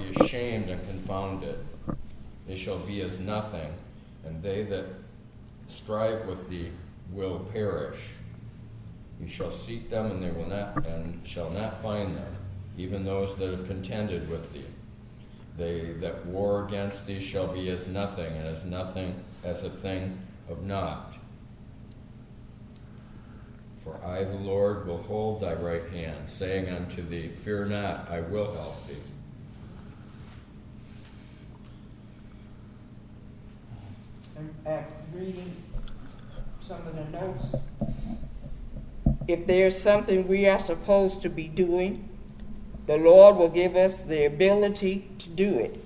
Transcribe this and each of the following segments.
be ashamed and confounded. They shall be as nothing, and they that strive with thee will perish. You shall seek them, and they will not, and shall not find them, even those that have contended with thee. They that war against thee shall be as nothing, and as nothing as a thing of naught. For I, the Lord, will hold thy right hand, saying unto thee, Fear not, I will help thee. I'm reading some of the notes. If there's something we are supposed to be doing, the Lord will give us the ability to do it.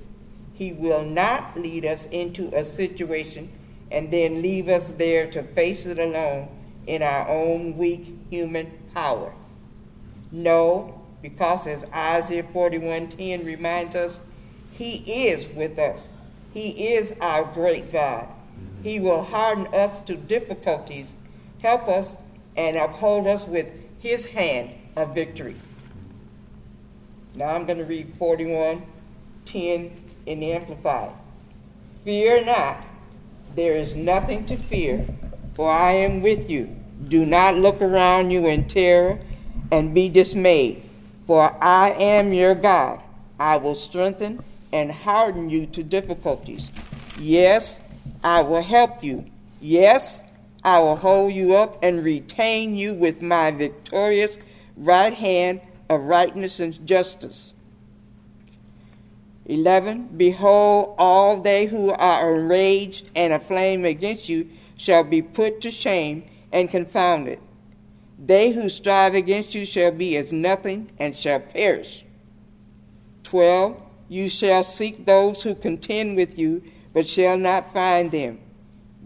He will not lead us into a situation and then leave us there to face it alone in our own weak human power. No, because as Isaiah 41:10 reminds us, he is with us. He is our great God. He will harden us to difficulties, help us, and uphold us with his hand of victory. Now I'm going to read 41:10 in the Amplified. Fear not, there is nothing to fear, for I am with you. Do not look around you in terror and be dismayed, for I am your God. I will strengthen and harden you to difficulties. Yes, I will help you. Yes, I will hold you up and retain you with my victorious right hand of rightness and justice. 11. Behold, all they who are enraged and aflame against you shall be put to shame and confounded. They who strive against you shall be as nothing and shall perish. 12. You shall seek those who contend with you, but shall not find them.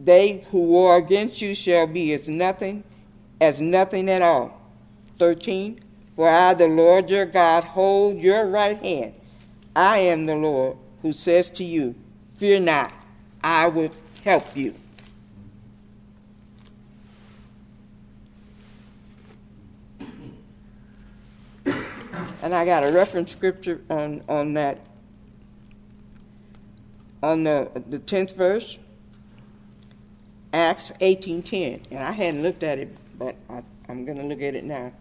They who war against you shall be as nothing, as nothing at all. 13. For I, the Lord your God, hold your right hand I am the Lord who says to you, Fear not, I will help you. And I got a reference scripture on, on that, on the, the 10th verse, Acts 18.10. And I hadn't looked at it, but I, I'm going to look at it now.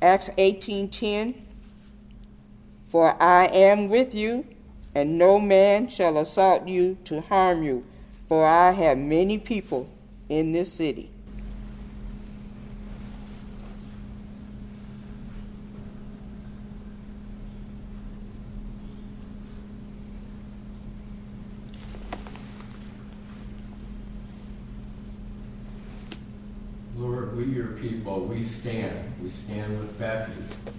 Acts 18:10 For I am with you and no man shall assault you to harm you for I have many people in this city. Lord, we, your people, we stand. We stand with Becky.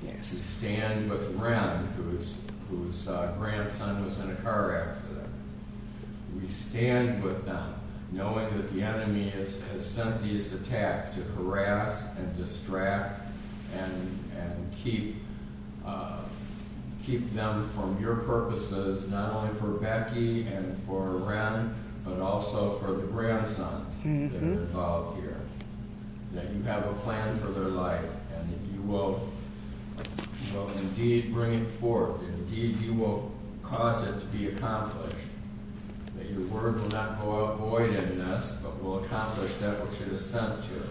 Yes. We stand with Ren, whose, whose uh, grandson was in a car accident. We stand with them, knowing that the enemy is, has sent these attacks to harass and distract and, and keep, uh, keep them from your purposes, not only for Becky and for Ren, but also for the grandsons mm-hmm. that are mm-hmm. involved here that you have a plan for their life and that you will, will indeed bring it forth. Indeed, you will cause it to be accomplished. Your word will not go out void in us, but will accomplish that which it is sent to.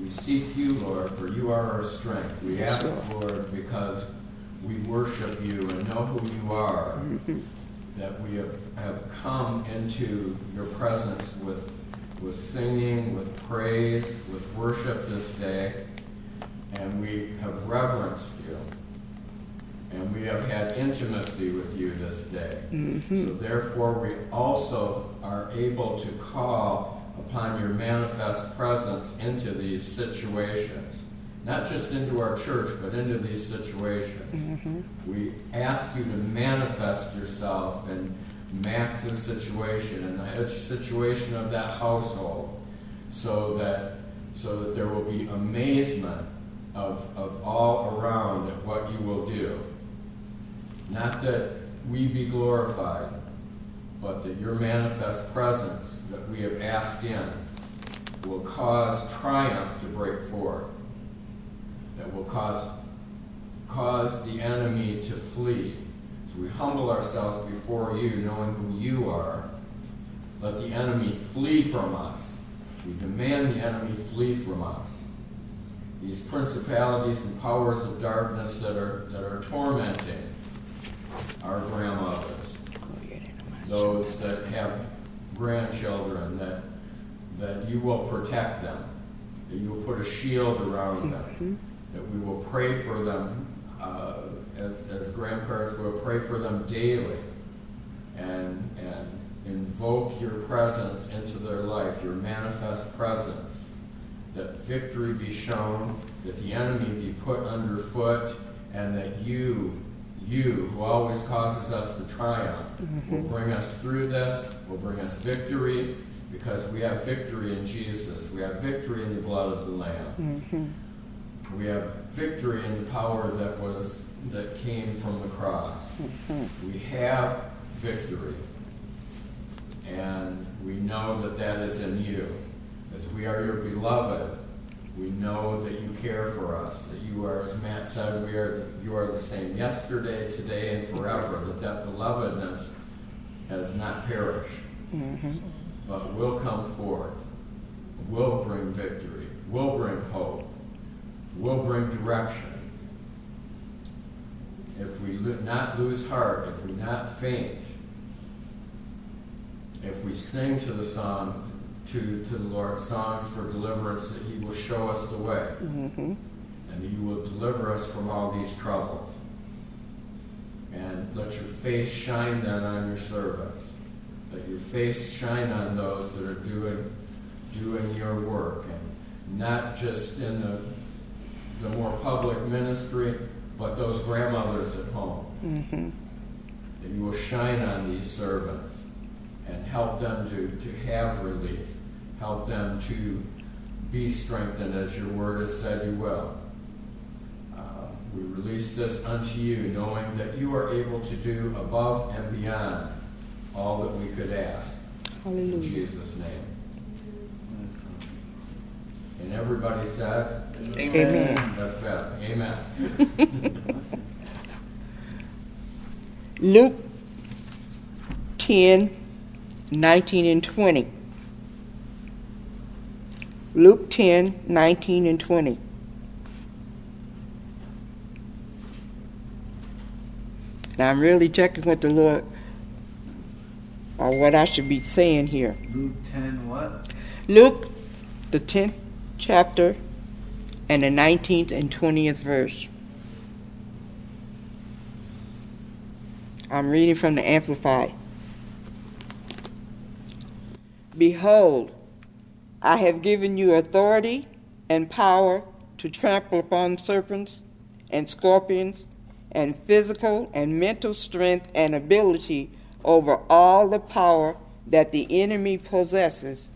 We seek you, Lord, for you are our strength. We ask, Lord, because we worship you and know who you are, that we have, have come into your presence with with singing, with praise, with worship this day, and we have reverenced you. And we have had intimacy with you this day. Mm-hmm. So therefore, we also are able to call upon your manifest presence into these situations. Not just into our church, but into these situations. Mm-hmm. We ask you to manifest yourself and Max's situation and the situation of that household so that so that there will be amazement of, of all around at what you will do. Not that we be glorified, but that your manifest presence that we have asked in will cause triumph to break forth, that will cause, cause the enemy to flee. So we humble ourselves before you, knowing who you are. Let the enemy flee from us. We demand the enemy flee from us. These principalities and powers of darkness that are, that are tormenting our grandmothers, those that have grandchildren, that, that you will protect them, that you will put a shield around them, mm-hmm. that we will pray for them uh, as, as grandparents, we will pray for them daily and, and invoke your presence into their life, your manifest presence, that victory be shown, that the enemy be put underfoot, and that you you, who always causes us to triumph, mm-hmm. will bring us through this, will bring us victory, because we have victory in Jesus. We have victory in the blood of the Lamb. Mm-hmm. We have victory in the power that was that came from the cross. Mm-hmm. We have victory, and we know that that is in you, as we are your beloved we know that you care for us, that you are, as Matt said, we are, you are the same yesterday, today, and forever, that that belovedness has not perished, mm-hmm. but will come forth, will bring victory, will bring hope, will bring direction. If we lo- not lose heart, if we not faint, if we sing to the song, to, to the Lord songs for deliverance that He will show us the way. Mm-hmm. And He will deliver us from all these troubles. And let your face shine then on your servants. Let your face shine on those that are doing, doing your work. And not just in the, the more public ministry, but those grandmothers at home. Mm-hmm. That you will shine on these servants and help them to, to have relief help them to be strengthened as your word has said you will. Uh, we release this unto you, knowing that you are able to do above and beyond all that we could ask. Hallelujah. In Jesus' name. And everybody said, Amen. That's better. Amen. Luke 10, 19 and 20. Luke 10 19 and 20. Now I'm really checking with the Lord on what I should be saying here. Luke 10 what? Luke, the 10th chapter, and the 19th and 20th verse. I'm reading from the Amplified. Behold, I have given you authority and power to trample upon serpents and scorpions, and physical and mental strength and ability over all the power that the enemy possesses,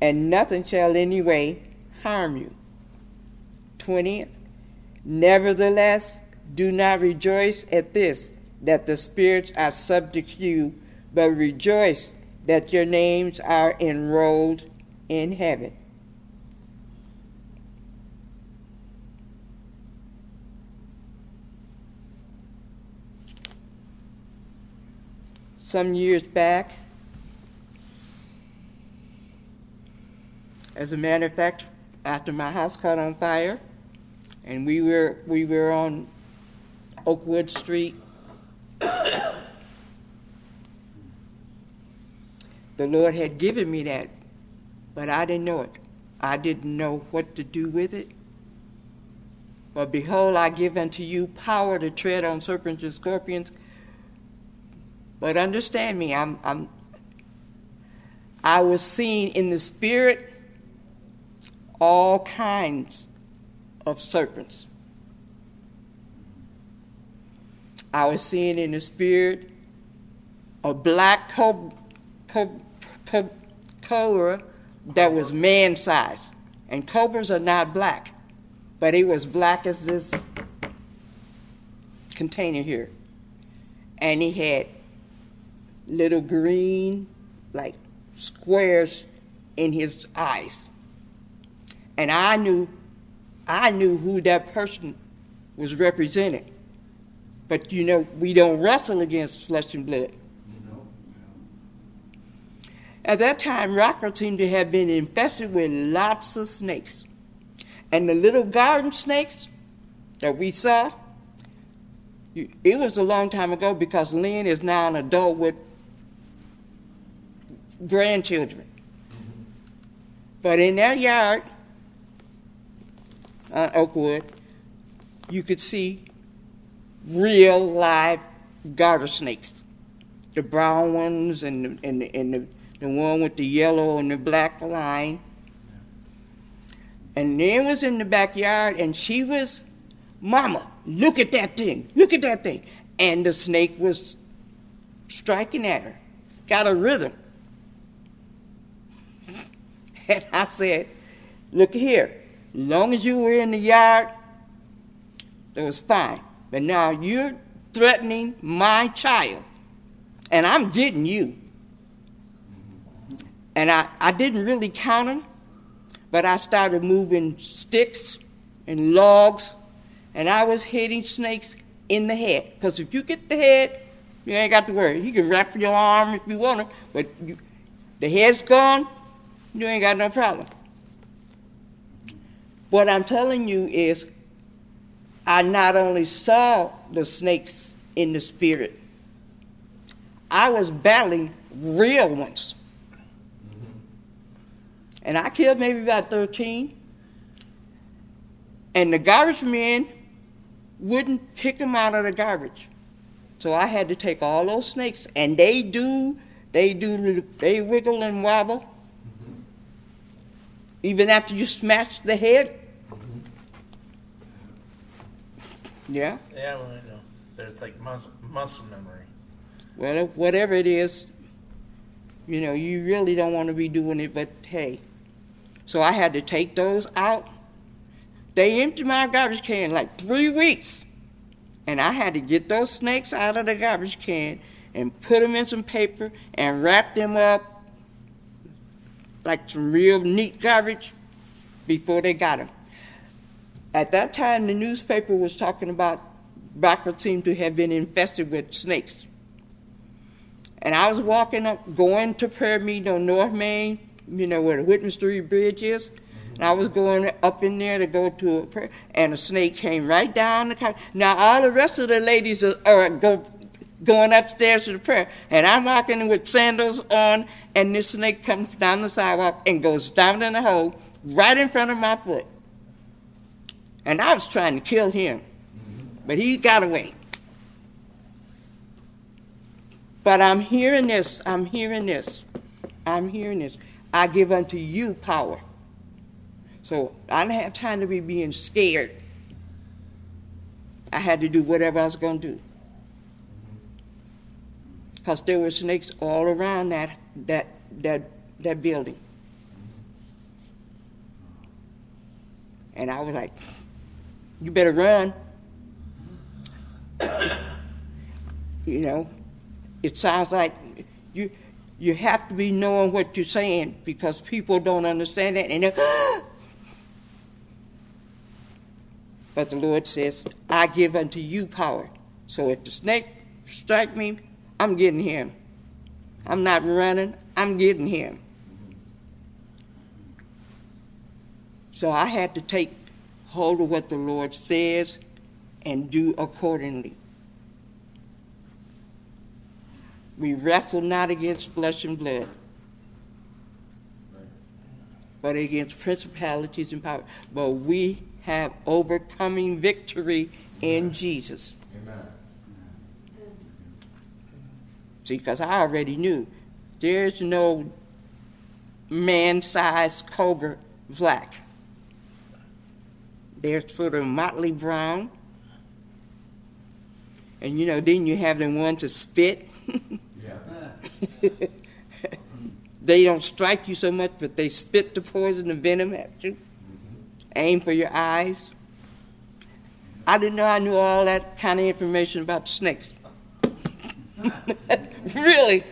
and nothing shall any way harm you. 20th. Nevertheless, do not rejoice at this, that the spirits are subject to you, but rejoice that your names are enrolled in heaven. Some years back, as a matter of fact, after my house caught on fire, and we were we were on Oakwood Street. The Lord had given me that but I didn't know it. I didn't know what to do with it. But behold, I give unto you power to tread on serpents and scorpions. But understand me, I'm, I'm I was seeing in the spirit all kinds of serpents. I was seeing in the spirit a black cobra, cobra that was man size. And cobras are not black, but it was black as this container here. and he had little green, like squares in his eyes. And I knew, I knew who that person was representing. But you know, we don't wrestle against flesh and blood. At that time, Rockford seemed to have been infested with lots of snakes. And the little garden snakes that we saw, it was a long time ago because Lynn is now an adult with grandchildren. But in their yard, on Oakwood, you could see real live garter snakes. The brown ones and and and the, the one with the yellow and the black line. And Lynn was in the backyard and she was, Mama, look at that thing, look at that thing. And the snake was striking at her. Got a rhythm. And I said, Look here, long as you were in the yard, it was fine. But now you're threatening my child, and I'm getting you. And I, I didn't really count them, but I started moving sticks and logs, and I was hitting snakes in the head. Because if you get the head, you ain't got to worry. You can wrap your arm if you want to, but you, the head's gone, you ain't got no problem. What I'm telling you is, I not only saw the snakes in the spirit, I was battling real ones. And I killed maybe about 13. And the garbage men wouldn't pick them out of the garbage. So I had to take all those snakes, and they do, they do, they wiggle and wobble. Mm-hmm. Even after you smash the head. Mm-hmm. Yeah. Yeah, well, I know. There's like muscle, muscle memory. Well, whatever it is, you know, you really don't want to be doing it, but hey. So I had to take those out. They emptied my garbage can like three weeks. And I had to get those snakes out of the garbage can and put them in some paper and wrap them up like some real neat garbage before they got them. At that time, the newspaper was talking about Rockford seemed to have been infested with snakes. And I was walking up, going to prayer meeting on North Main, you know, where the Whitman Street Bridge is. And I was going up in there to go to a prayer, and a snake came right down the car. Now, all the rest of the ladies are, are go, going upstairs to the prayer, and I'm walking with sandals on, and this snake comes down the sidewalk and goes down in the hole right in front of my foot. And I was trying to kill him, but he got away. But I'm hearing this, I'm hearing this, I'm hearing this. I give unto you power. So I didn't have time to be being scared. I had to do whatever I was going to do. Because there were snakes all around that, that, that, that building. And I was like, you better run. you know, it sounds like you you have to be knowing what you're saying because people don't understand that. and but the Lord says, I give unto you power. So if the snake strike me, I'm getting him. I'm not running, I'm getting him. So I had to take hold of what the Lord says and do accordingly. We wrestle not against flesh and blood, but against principalities and power. But we have overcoming victory in Jesus. Amen. See, because I already knew there's no man sized cobra black. There's sort of motley brown. And you know, then you have the one to spit. They don't strike you so much, but they spit the poison, the venom at you. Aim for your eyes. I didn't know I knew all that kind of information about snakes. really.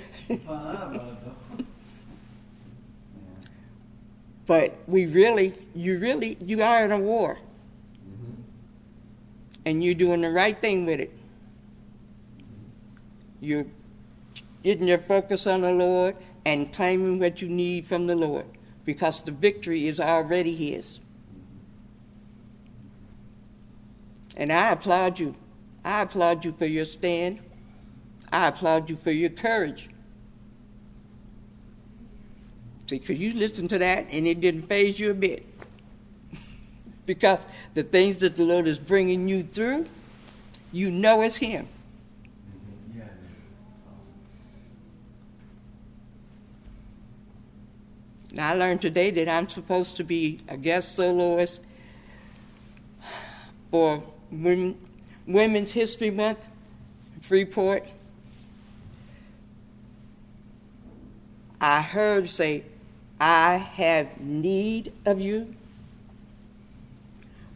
But we really, you really, you are in a war. Mhm. And you're doing the right thing with it. You're getting your focus on the Lord and claiming what you need from the Lord because the victory is already His. And I applaud you. I applaud you for your stand. I applaud you for your courage. See, because you listened to that and it didn't faze you a bit. because the things that the Lord is bringing you through, you know it's Him. Yeah. I learned today that I'm supposed to be a guest soloist for Women's History Month, Freeport. I heard say, I have need of you.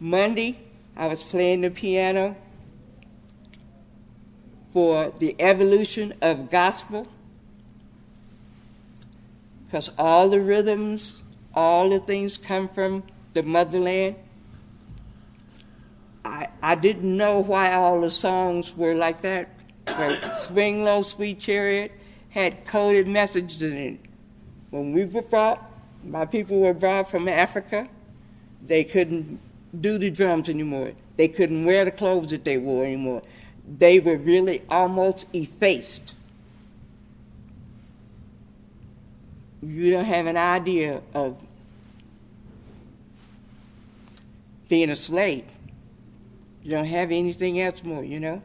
Monday, I was playing the piano for the evolution of gospel because all the rhythms, all the things come from the motherland. I, I didn't know why all the songs were like that. But Swing Low, Sweet Chariot had coded messages in it. When we were brought, my people were brought from Africa, they couldn't do the drums anymore. They couldn't wear the clothes that they wore anymore. They were really almost effaced. You don't have an idea of being a slave. You don't have anything else more, you know?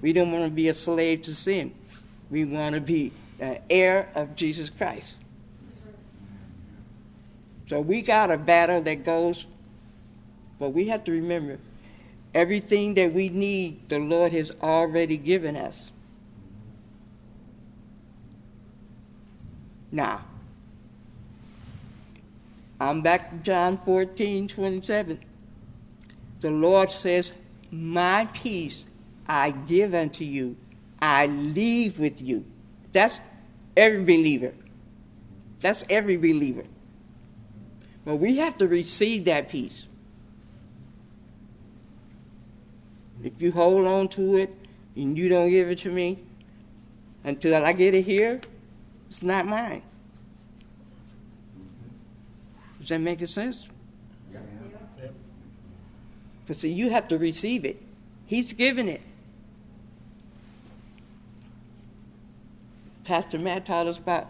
We don't want to be a slave to sin. We want to be an heir of Jesus Christ. So we got a battle that goes, but we have to remember everything that we need, the Lord has already given us. Now, I'm back to John 14, 27. The Lord says, My peace I give unto you, I leave with you. That's every believer. That's every believer. But we have to receive that peace. If you hold on to it and you don't give it to me until I get it here, it's not mine. Does that make sense? Yeah. Yep. But see, you have to receive it. He's given it. Pastor Matt taught us about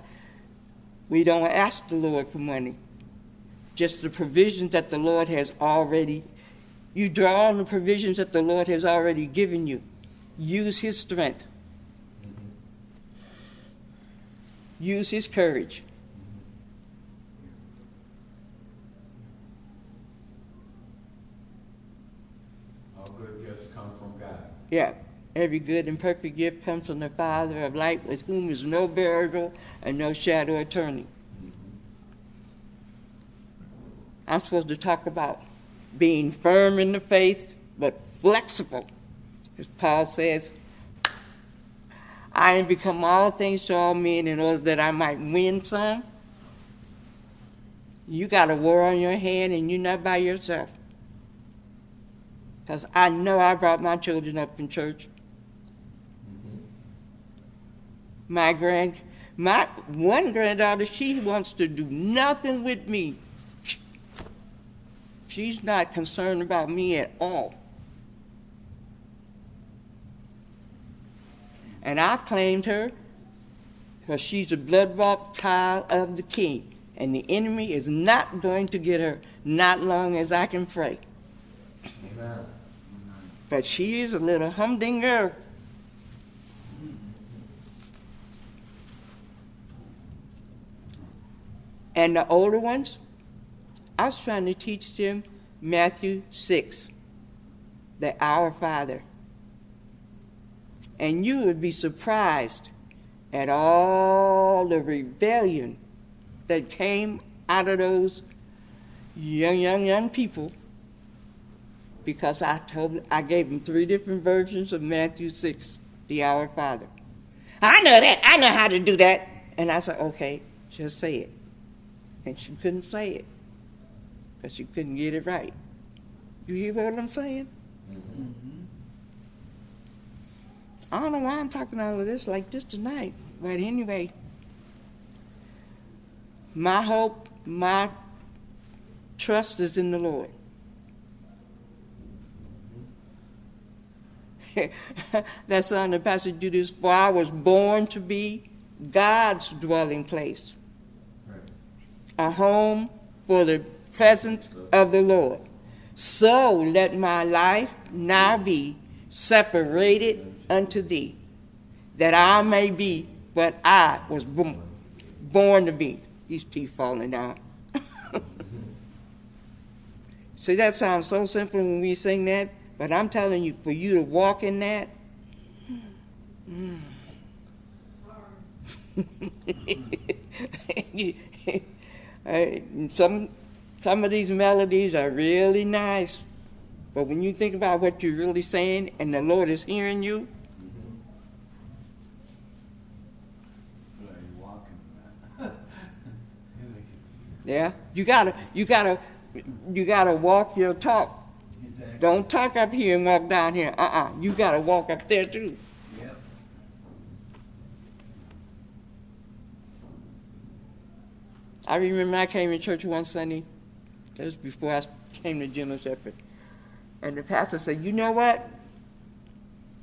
we don't ask the Lord for money, just the provisions that the Lord has already. You draw on the provisions that the Lord has already given you. Use His strength. Use His courage. All good gifts come from God. Yeah. Every good and perfect gift comes from the Father of light, with whom is no variable and no shadow of turning. Mm-hmm. I'm supposed to talk about being firm in the faith, but flexible. As Paul says, I am become all things to all men in order that I might win some. You got a war on your hand and you're not by yourself. Because I know I brought my children up in church. Mm-hmm. My grand, my one granddaughter, she wants to do nothing with me. She's not concerned about me at all. And I've claimed her because she's the blood bought child of the king. And the enemy is not going to get her, not long as I can pray. Amen. But she is a little humdinger. And the older ones, I was trying to teach them Matthew 6, the Our Father. And you would be surprised at all the rebellion that came out of those young, young, young people because I told I gave them three different versions of Matthew 6 the Our Father. I know that. I know how to do that. And I said, okay, just say it. And she couldn't say it because she couldn't get it right. You hear what I'm saying? Mhm. I don't know why I'm talking all of this like this tonight. But anyway, my hope, my trust is in the Lord. that song the do this for I was born to be God's dwelling place, a home for the presence of the Lord. So let my life now be separated unto thee, that I may be what I was born, to be. These teeth falling down. See, that sounds so simple when we sing that, but I'm telling you, for you to walk in that, mm. Uh, some some of these melodies are really nice, but when you think about what you're really saying and the Lord is hearing you, But are you walking that? Yeah, you gotta you gotta you gotta walk your talk. Exactly. Don't talk up here and walk down here. Uh-uh. You gotta walk up there too. Yep. I remember I came to church one Sunday. That was before I came to Gentle Shepherd. And the pastor said, You know what?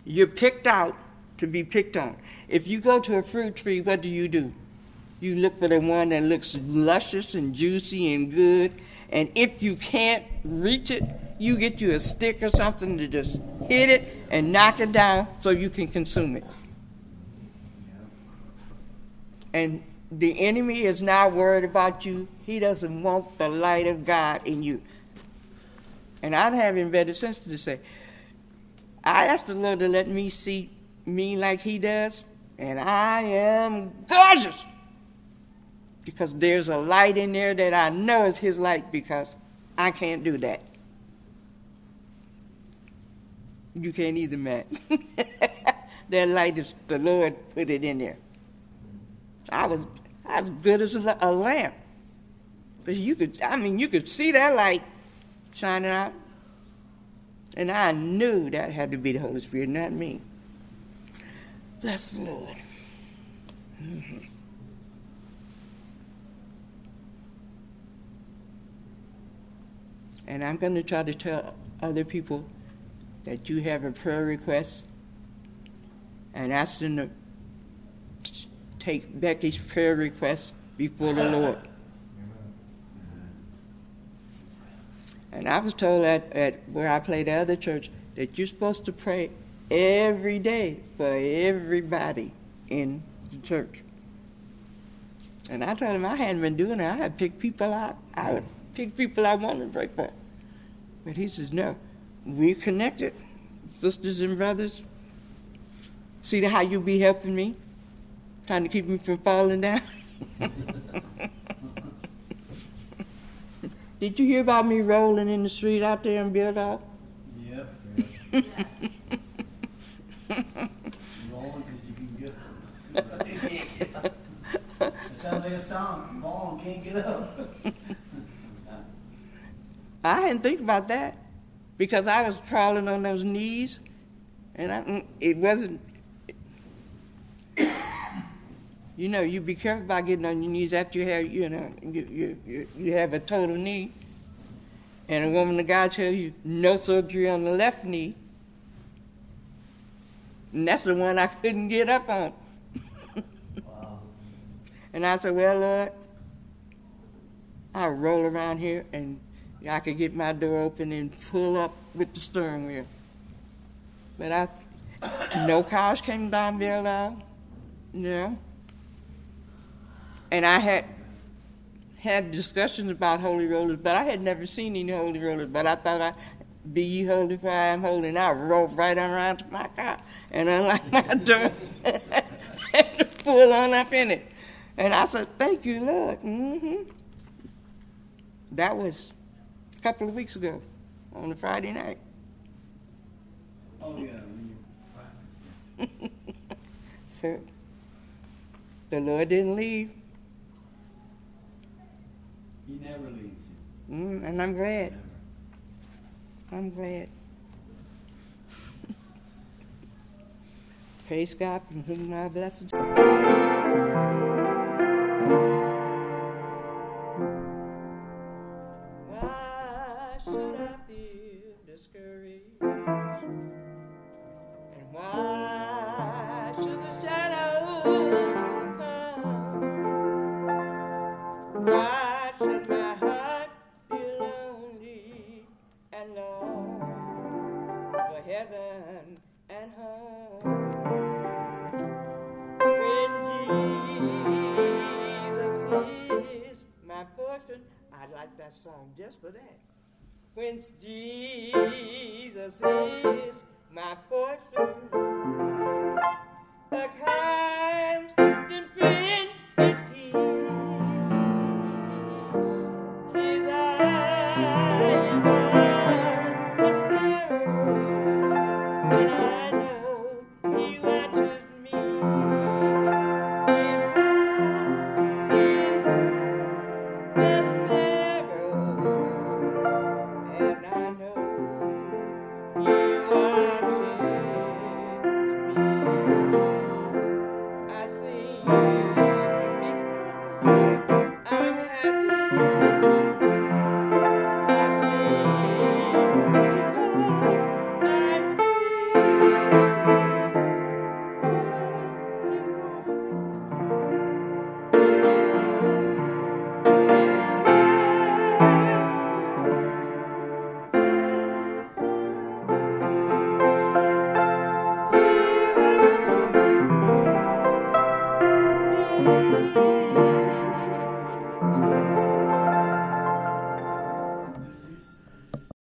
You're picked out to be picked on. If you go to a fruit tree, what do you do? You look for the one that looks luscious and juicy and good. And if you can't reach it, you get you a stick or something to just hit it and knock it down so you can consume it. And the enemy is not worried about you. He doesn't want the light of God in you. And I'm having better sense to say, I asked the Lord to let me see me like He does, and I am gorgeous. Because there's a light in there that I know is His light because I can't do that. You can't either, Matt. that light is the Lord put it in there. I was I was good as a, a lamp. But you could, I mean, you could see that light shining out, and I knew that had to be the Holy Spirit, not me. Bless the Lord. Mhm. And I'm going to try to tell other people that you have a prayer request and ask them to take Becky's prayer request before the Lord. And I was told at, at where I played at the other church that you're supposed to pray every day for everybody in the church. And I told him I hadn't been doing it. I had picked people out. I would pick people I wanted to pray for. But he says, no, we're connected, sisters and brothers. See how you be helping me? Trying to keep me from falling down? Did you hear about me rolling in the street out there in Billdog? Yep. Rolling because you can get up. It sounds like a song. You fall and can't get up. I hadn't think about that because I was crawling on those knees, and I, mm, it wasn't. You know, you be careful about getting on your knees after you have, you know, you you you, you have a total knee, and a woman of God tell you no surgery on the left knee, and that's the one I couldn't get up on. Wow. And I said, Well, Lord, I'll roll around here and I could get my door open and pull up with the steering wheel. But I, no cars came down now, you know. And I had had discussions about holy rollers, but I had never seen any holy rollers. But I thought I be ye holy for I am holy. And I rolled right on around to my car and unlocked my door and pull on up in it. And I said, Thank you, Lord. hmm That was a couple of weeks ago on a Friday night. Oh yeah, when you practice. So the Lord didn't leave, He never leaves you. mm, and I'm glad. Never. I'm glad. Praise God from whom our blessings. Portion,